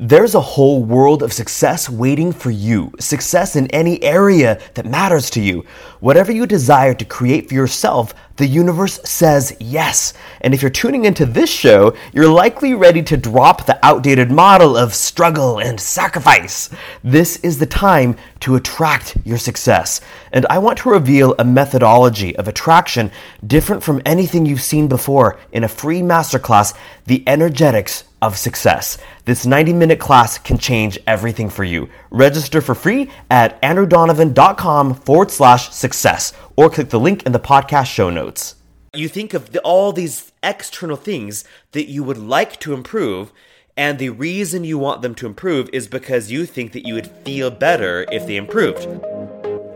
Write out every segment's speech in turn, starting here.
There's a whole world of success waiting for you. Success in any area that matters to you. Whatever you desire to create for yourself, the universe says yes. And if you're tuning into this show, you're likely ready to drop the outdated model of struggle and sacrifice. This is the time to attract your success. And I want to reveal a methodology of attraction different from anything you've seen before in a free masterclass, The Energetics of success. This 90 minute class can change everything for you. Register for free at andrewdonovan.com forward slash success or click the link in the podcast show notes. You think of the, all these external things that you would like to improve, and the reason you want them to improve is because you think that you would feel better if they improved.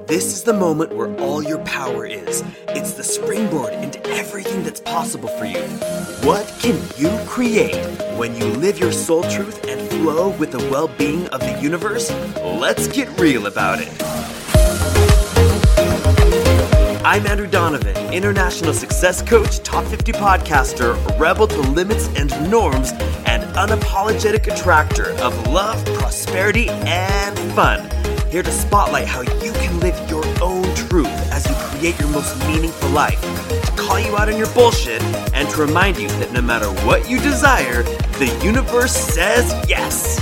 This is the moment where all your power is. It's the springboard into everything that's possible for you. What can you create when you live your soul truth and flow with the well being of the universe? Let's get real about it. I'm Andrew Donovan, international success coach, top 50 podcaster, rebel to limits and norms, and unapologetic attractor of love, prosperity, and fun here to spotlight how you can live your own truth as you create your most meaningful life, to call you out on your bullshit, and to remind you that no matter what you desire, the universe says yes.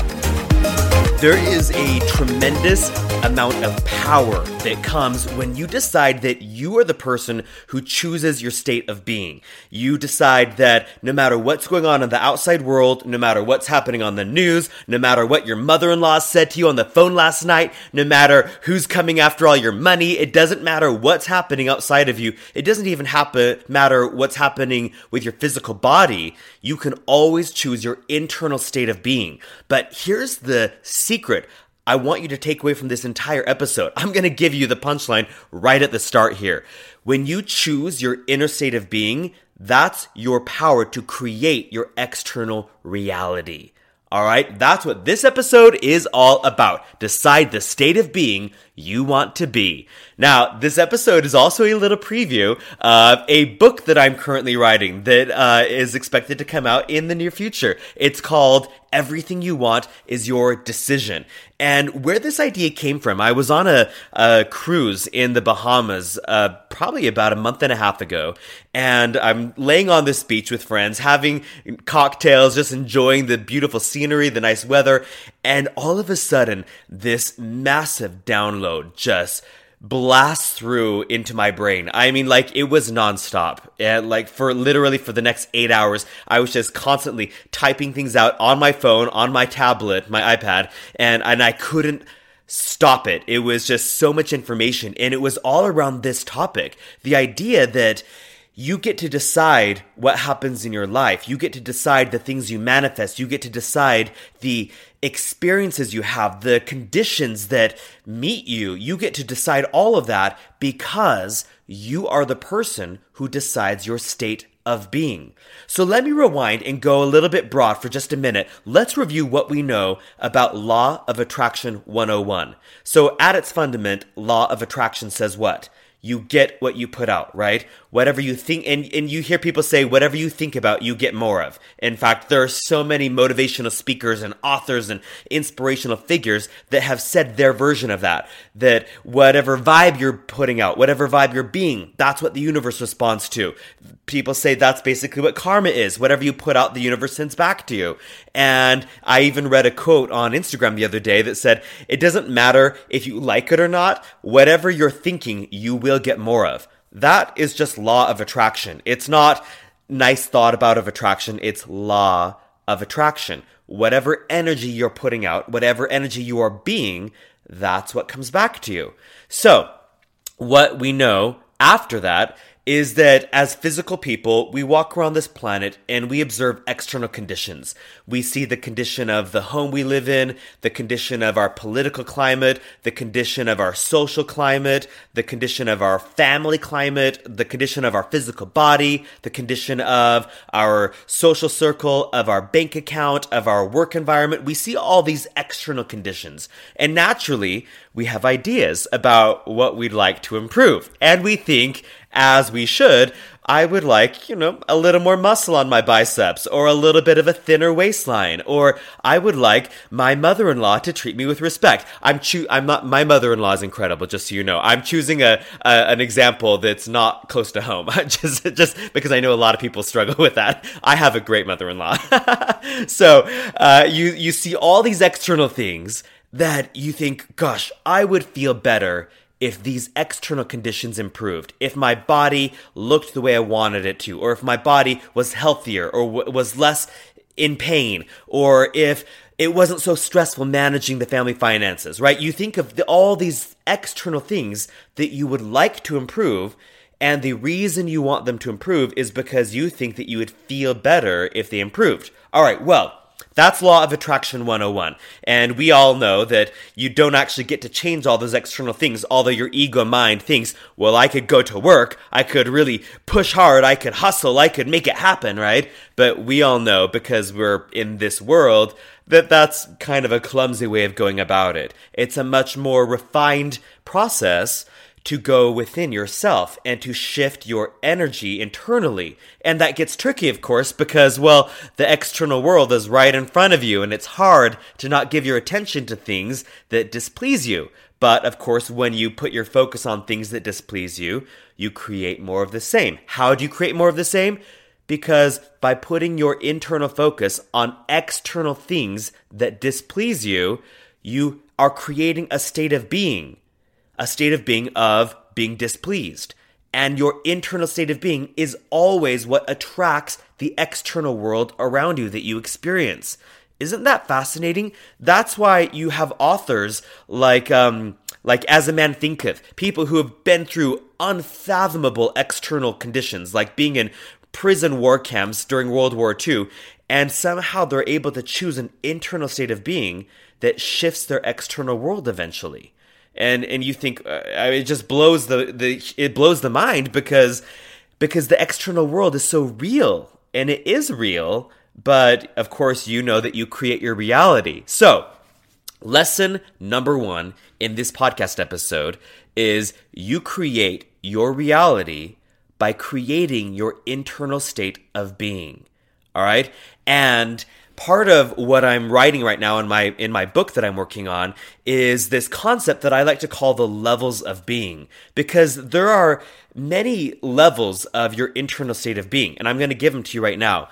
There is a tremendous amount of power that comes when you decide that you are the person who chooses your state of being. You decide that no matter what's going on in the outside world, no matter what's happening on the news, no matter what your mother in law said to you on the phone last night, no matter who's coming after all your money, it doesn't matter what's happening outside of you. It doesn't even happen, matter what's happening with your physical body. You can always choose your internal state of being. But here's the secret I want you to take away from this entire episode. I'm going to give you the punchline right at the start here. When you choose your inner state of being, that's your power to create your external reality. All right, that's what this episode is all about. Decide the state of being you want to be. Now, this episode is also a little preview of a book that I'm currently writing that uh, is expected to come out in the near future. It's called Everything You Want Is Your Decision. And where this idea came from, I was on a, a cruise in the Bahamas uh, probably about a month and a half ago, and I'm laying on this beach with friends, having cocktails, just enjoying the beautiful scenery, the nice weather, and all of a sudden, this massive download just blast through into my brain. I mean, like it was nonstop. And like for literally for the next eight hours, I was just constantly typing things out on my phone, on my tablet, my iPad, and, and I couldn't stop it. It was just so much information and it was all around this topic. The idea that you get to decide what happens in your life. You get to decide the things you manifest. You get to decide the experiences you have, the conditions that meet you. You get to decide all of that because you are the person who decides your state of being. So let me rewind and go a little bit broad for just a minute. Let's review what we know about Law of Attraction 101. So at its fundament, Law of Attraction says what? you get what you put out, right? Whatever you think, and, and you hear people say, whatever you think about, you get more of. In fact, there are so many motivational speakers and authors and inspirational figures that have said their version of that. That whatever vibe you're putting out, whatever vibe you're being, that's what the universe responds to. People say that's basically what karma is. Whatever you put out, the universe sends back to you. And I even read a quote on Instagram the other day that said, it doesn't matter if you like it or not, whatever you're thinking, you will get more of. That is just law of attraction. It's not nice thought about of attraction, it's law of attraction. Whatever energy you're putting out, whatever energy you are being, that's what comes back to you. So, what we know after that is that as physical people, we walk around this planet and we observe external conditions. We see the condition of the home we live in, the condition of our political climate, the condition of our social climate, the condition of our family climate, the condition of our physical body, the condition of our social circle, of our bank account, of our work environment. We see all these external conditions. And naturally, we have ideas about what we'd like to improve. And we think, as we should, I would like, you know, a little more muscle on my biceps or a little bit of a thinner waistline or I would like my mother-in-law to treat me with respect. I'm choo- I'm not my mother-in-law is incredible just so you know. I'm choosing a, a an example that's not close to home just just because I know a lot of people struggle with that. I have a great mother-in-law. so, uh, you you see all these external things that you think, gosh, I would feel better if these external conditions improved, if my body looked the way I wanted it to, or if my body was healthier or w- was less in pain, or if it wasn't so stressful managing the family finances, right? You think of the, all these external things that you would like to improve, and the reason you want them to improve is because you think that you would feel better if they improved. All right, well, that's Law of Attraction 101. And we all know that you don't actually get to change all those external things, although your ego mind thinks, well, I could go to work, I could really push hard, I could hustle, I could make it happen, right? But we all know because we're in this world that that's kind of a clumsy way of going about it. It's a much more refined process to go within yourself and to shift your energy internally. And that gets tricky, of course, because, well, the external world is right in front of you and it's hard to not give your attention to things that displease you. But of course, when you put your focus on things that displease you, you create more of the same. How do you create more of the same? Because by putting your internal focus on external things that displease you, you are creating a state of being a state of being of being displeased. And your internal state of being is always what attracts the external world around you that you experience. Isn't that fascinating? That's why you have authors like, um, like As a Man Thinketh, people who have been through unfathomable external conditions, like being in prison war camps during World War II, and somehow they're able to choose an internal state of being that shifts their external world eventually and and you think uh, it just blows the the it blows the mind because because the external world is so real and it is real but of course you know that you create your reality. So lesson number 1 in this podcast episode is you create your reality by creating your internal state of being. All right? And part of what I'm writing right now in my in my book that I'm working on is this concept that I like to call the levels of being because there are many levels of your internal state of being and I'm going to give them to you right now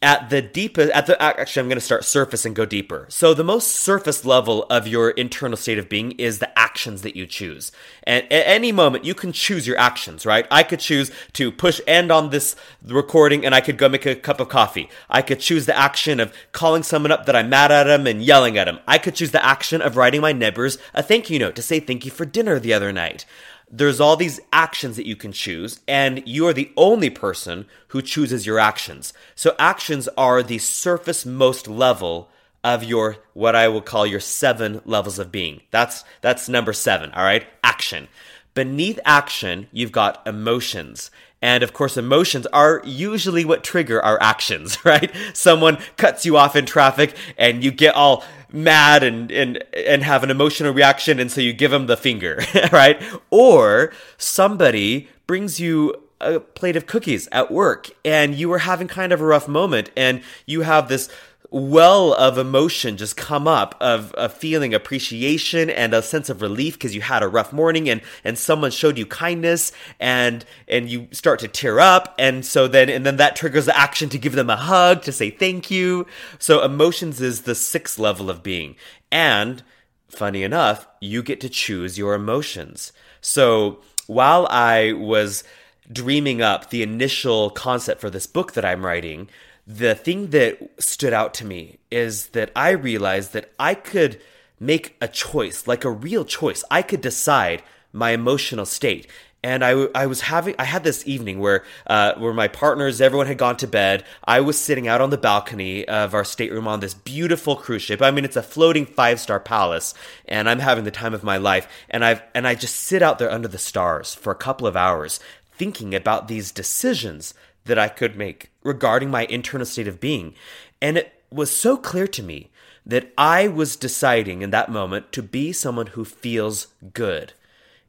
at the deepest at the actually i'm going to start surface and go deeper. So the most surface level of your internal state of being is the actions that you choose. And at any moment you can choose your actions right? I could choose to push end on this recording and i could go make a cup of coffee. I could choose the action of calling someone up that i'm mad at him and yelling at him i could choose the action of writing my neighbors a thank you note to say thank you for dinner the other night there's all these actions that you can choose, and you are the only person who chooses your actions. So actions are the surface most level of your what I will call your seven levels of being. That's that's number 7, all right? Action. Beneath action, you've got emotions. And of course, emotions are usually what trigger our actions, right? Someone cuts you off in traffic and you get all mad and, and, and have an emotional reaction. And so you give them the finger, right? Or somebody brings you a plate of cookies at work and you were having kind of a rough moment and you have this well of emotion just come up of, of feeling appreciation and a sense of relief because you had a rough morning and and someone showed you kindness and and you start to tear up. And so then and then that triggers the action to give them a hug to say thank you. So emotions is the sixth level of being. And funny enough you get to choose your emotions. So while i was dreaming up the initial concept for this book that i'm writing the thing that stood out to me is that I realized that I could make a choice, like a real choice. I could decide my emotional state. And I, I was having, I had this evening where, uh, where my partners, everyone had gone to bed. I was sitting out on the balcony of our stateroom on this beautiful cruise ship. I mean, it's a floating five star palace and I'm having the time of my life. And I've, and I just sit out there under the stars for a couple of hours thinking about these decisions that I could make regarding my internal state of being. And it was so clear to me that I was deciding in that moment to be someone who feels good.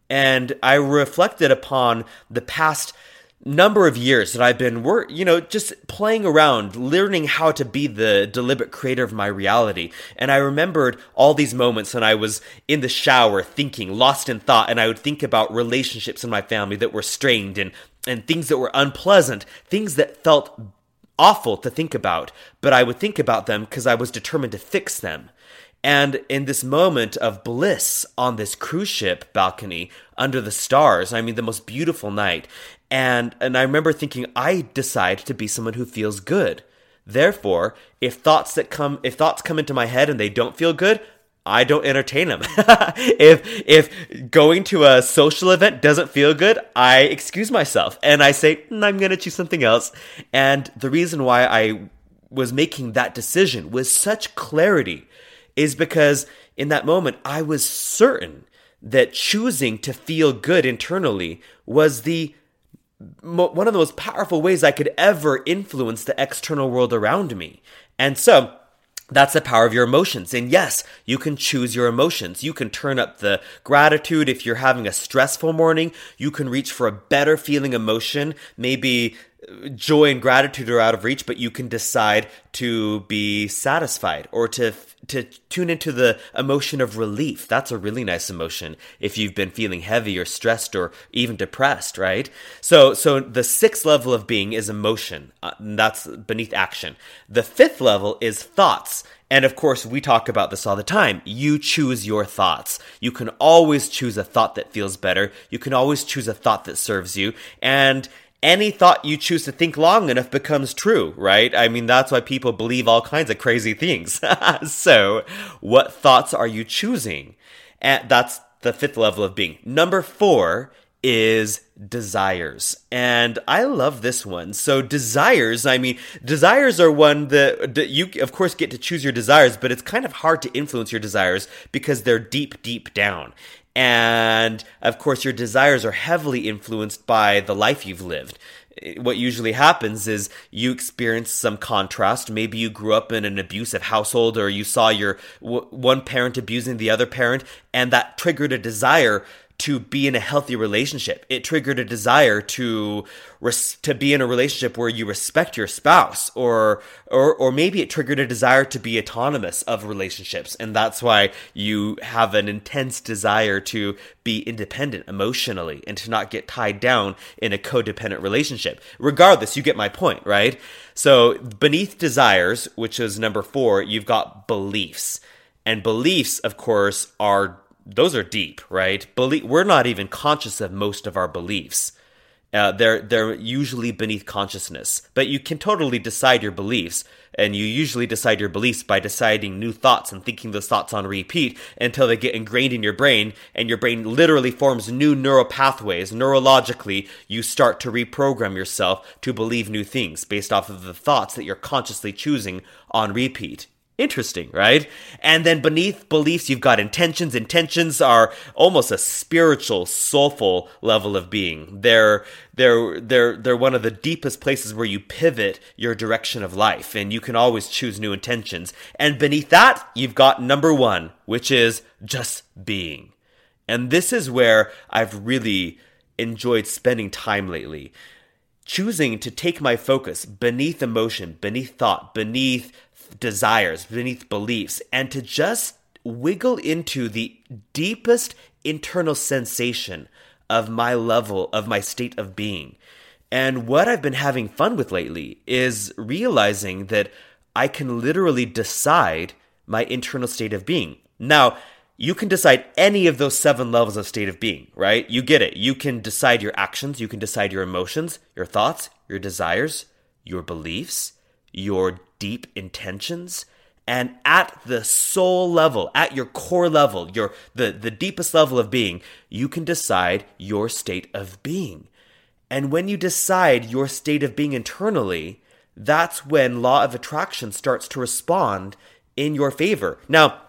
And I reflected upon the past number of years that I've been work, you know, just playing around, learning how to be the deliberate creator of my reality. And I remembered all these moments when I was in the shower thinking, lost in thought, and I would think about relationships in my family that were strained and and things that were unpleasant, things that felt awful to think about, but I would think about them because I was determined to fix them. And in this moment of bliss on this cruise ship balcony under the stars, I mean, the most beautiful night. And, and I remember thinking, I decide to be someone who feels good. Therefore, if thoughts that come, if thoughts come into my head and they don't feel good, I don't entertain them. if if going to a social event doesn't feel good, I excuse myself and I say mm, I'm going to choose something else. And the reason why I was making that decision with such clarity is because in that moment I was certain that choosing to feel good internally was the one of the most powerful ways I could ever influence the external world around me. And so that's the power of your emotions. And yes, you can choose your emotions. You can turn up the gratitude if you're having a stressful morning. You can reach for a better feeling emotion. Maybe uh, joy and gratitude are out of reach, but you can decide to be satisfied or to to tune into the emotion of relief. That's a really nice emotion if you've been feeling heavy or stressed or even depressed, right? So so the sixth level of being is emotion. Uh, that's beneath action. The fifth level is thoughts. And of course, we talk about this all the time. You choose your thoughts. You can always choose a thought that feels better. You can always choose a thought that serves you. And any thought you choose to think long enough becomes true, right? I mean, that's why people believe all kinds of crazy things. so, what thoughts are you choosing? And that's the fifth level of being. Number four is desires. And I love this one. So desires, I mean, desires are one that, that, you of course get to choose your desires, but it's kind of hard to influence your desires because they're deep deep down. And of course, your desires are heavily influenced by the life you've lived. What usually happens is you experience some contrast. Maybe you grew up in an abusive household or you saw your w- one parent abusing the other parent, and that triggered a desire to be in a healthy relationship. It triggered a desire to res- to be in a relationship where you respect your spouse, or or or maybe it triggered a desire to be autonomous of relationships, and that's why you have an intense desire to be independent emotionally and to not get tied down in a codependent relationship. Regardless, you get my point, right? So beneath desires, which is number four, you've got beliefs. And beliefs, of course, are those are deep, right? We're not even conscious of most of our beliefs. Uh, they're they're usually beneath consciousness, but you can totally decide your beliefs, and you usually decide your beliefs by deciding new thoughts and thinking those thoughts on repeat until they get ingrained in your brain, and your brain literally forms new neural pathways. Neurologically, you start to reprogram yourself to believe new things based off of the thoughts that you're consciously choosing on repeat. Interesting, right? And then beneath beliefs, you've got intentions. Intentions are almost a spiritual, soulful level of being. They're they're they're they're one of the deepest places where you pivot your direction of life, and you can always choose new intentions. And beneath that, you've got number one, which is just being. And this is where I've really enjoyed spending time lately choosing to take my focus beneath emotion, beneath thought, desires, beneath beliefs, and to just wiggle into the deepest internal sensation of my level, of my state of being. And what I've been having fun with lately is realizing that I can literally decide my internal state of being. Now, you can decide any of those seven levels of state of being, right? You get it. You can decide your actions, you can decide your emotions, your thoughts, your desires, your beliefs, your deep intentions and at the soul level at your core level your the the deepest level of being you can decide your state of being. And when you decide your state of being internally that's when law of attraction starts to respond in your favor. Now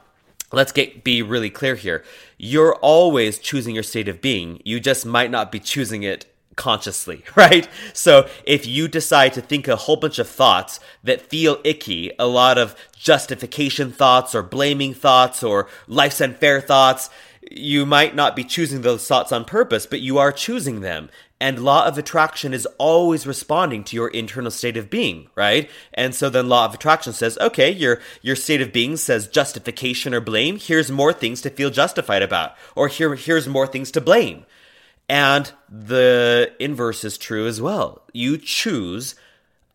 let's get be really clear here. You're always choosing your state of being. You just might not be choosing it consciously, right? So if you decide to think a whole bunch of thoughts that feel icky, a lot of justification thoughts or blaming thoughts or life's unfair thoughts, you might not be choosing those thoughts on purpose, but you are choosing them. And law of attraction is always responding to your internal state of being, right? And so then law of attraction says, okay, your, your state of being says justification or blame. Here's more things to feel justified about. Or here, here's more things to blame. And the inverse is true as well. You choose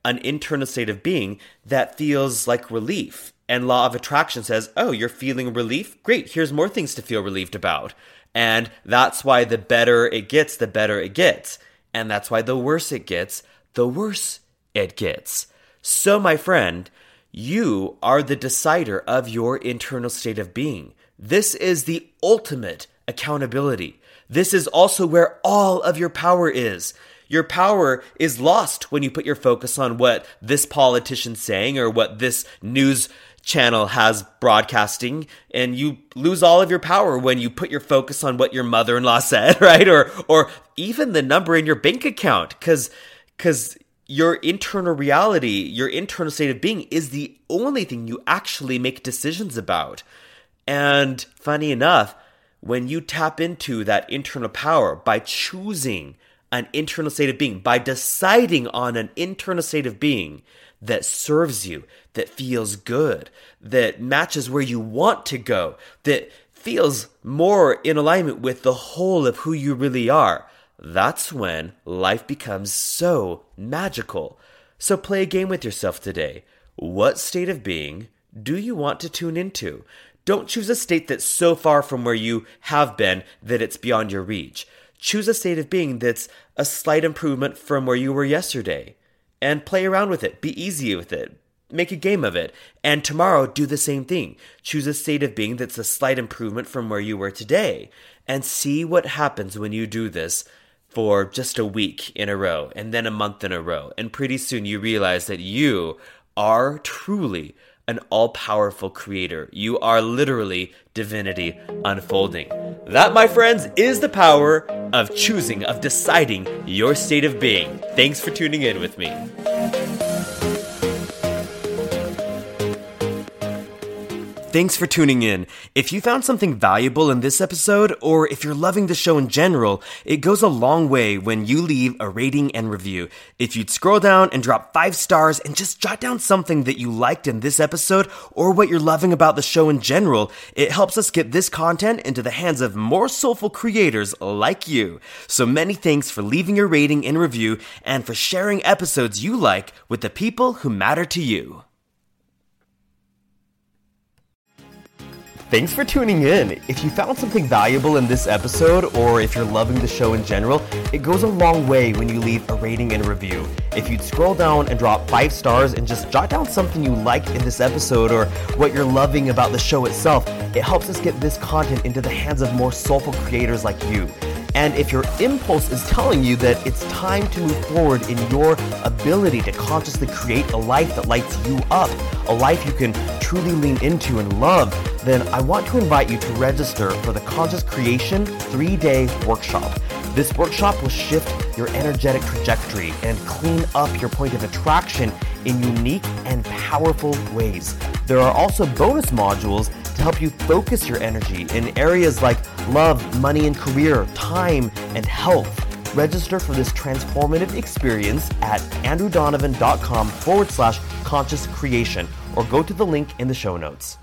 an internal state of being that feels like relief. And law of attraction says, oh, you're feeling relief? Great, here's more things to feel relieved about. And that's why the better it gets, the better it gets. And that's why the worse it gets, the worse it gets. So, my friend, you are the decider of your internal state of being. This is the ultimate accountability. This is also where all of your power is. Your power is lost when you put your focus on what this politician's saying or what this news channel has broadcasting and you lose all of your power when you put your focus on what your mother-in-law said right or or even the number in your bank account cuz cuz your internal reality your internal state of being is the only thing you actually make decisions about and funny enough when you tap into that internal power by choosing an internal state of being, by deciding on an internal state of being that serves you, that feels good, that matches where you want to go, that feels more in alignment with the whole of who you really are, that's when life becomes so magical. So play a game with yourself today. What state of being do you want to tune into? Don't choose a state that's so far from where you have been that it's beyond your reach. Choose a state of being that's a slight improvement from where you were yesterday. And play around with it. Be easy with it. Make a game of it. And tomorrow, do the same thing. Choose a state of being that's a slight improvement from where you were today. And see what happens when you do this for just a week in a row and then a month in a row. And pretty soon you realize that you are truly an all powerful creator. You are literally divinity unfolding. That, my friends, is the power of choosing, of deciding your state of being. Thanks for tuning in with me. Thanks for tuning in. If you found something valuable in this episode, or if you're loving the show in general, it goes a long way when you leave a rating and review. If you'd scroll down and drop five stars and just jot down something that you liked in this episode, or what you're loving about the show in general, it helps us get this content into the hands of more soulful creators like you. So many thanks for leaving your rating and review, and for sharing episodes you like with the people who matter to you. Thanks for tuning in. If you found something valuable in this episode, or if you're loving the show in general, it goes a long way when you leave a rating and review. If you'd scroll down and drop five stars and just jot down something you liked in this episode or what you're loving about the show itself, it helps us get this content into the hands of more soulful creators like you. And if your impulse is telling you that it's time to move forward in your ability to consciously create a life that lights you up, a life you can truly lean into and love, then I want to invite you to register for the Conscious Creation three day workshop. This workshop will shift your energetic trajectory and clean up your point of attraction in unique and powerful ways. There are also bonus modules to help you focus your energy in areas like love, money and career, time, and health. Register for this transformative experience at andrewdonovan.com forward slash conscious creation or go to the link in the show notes.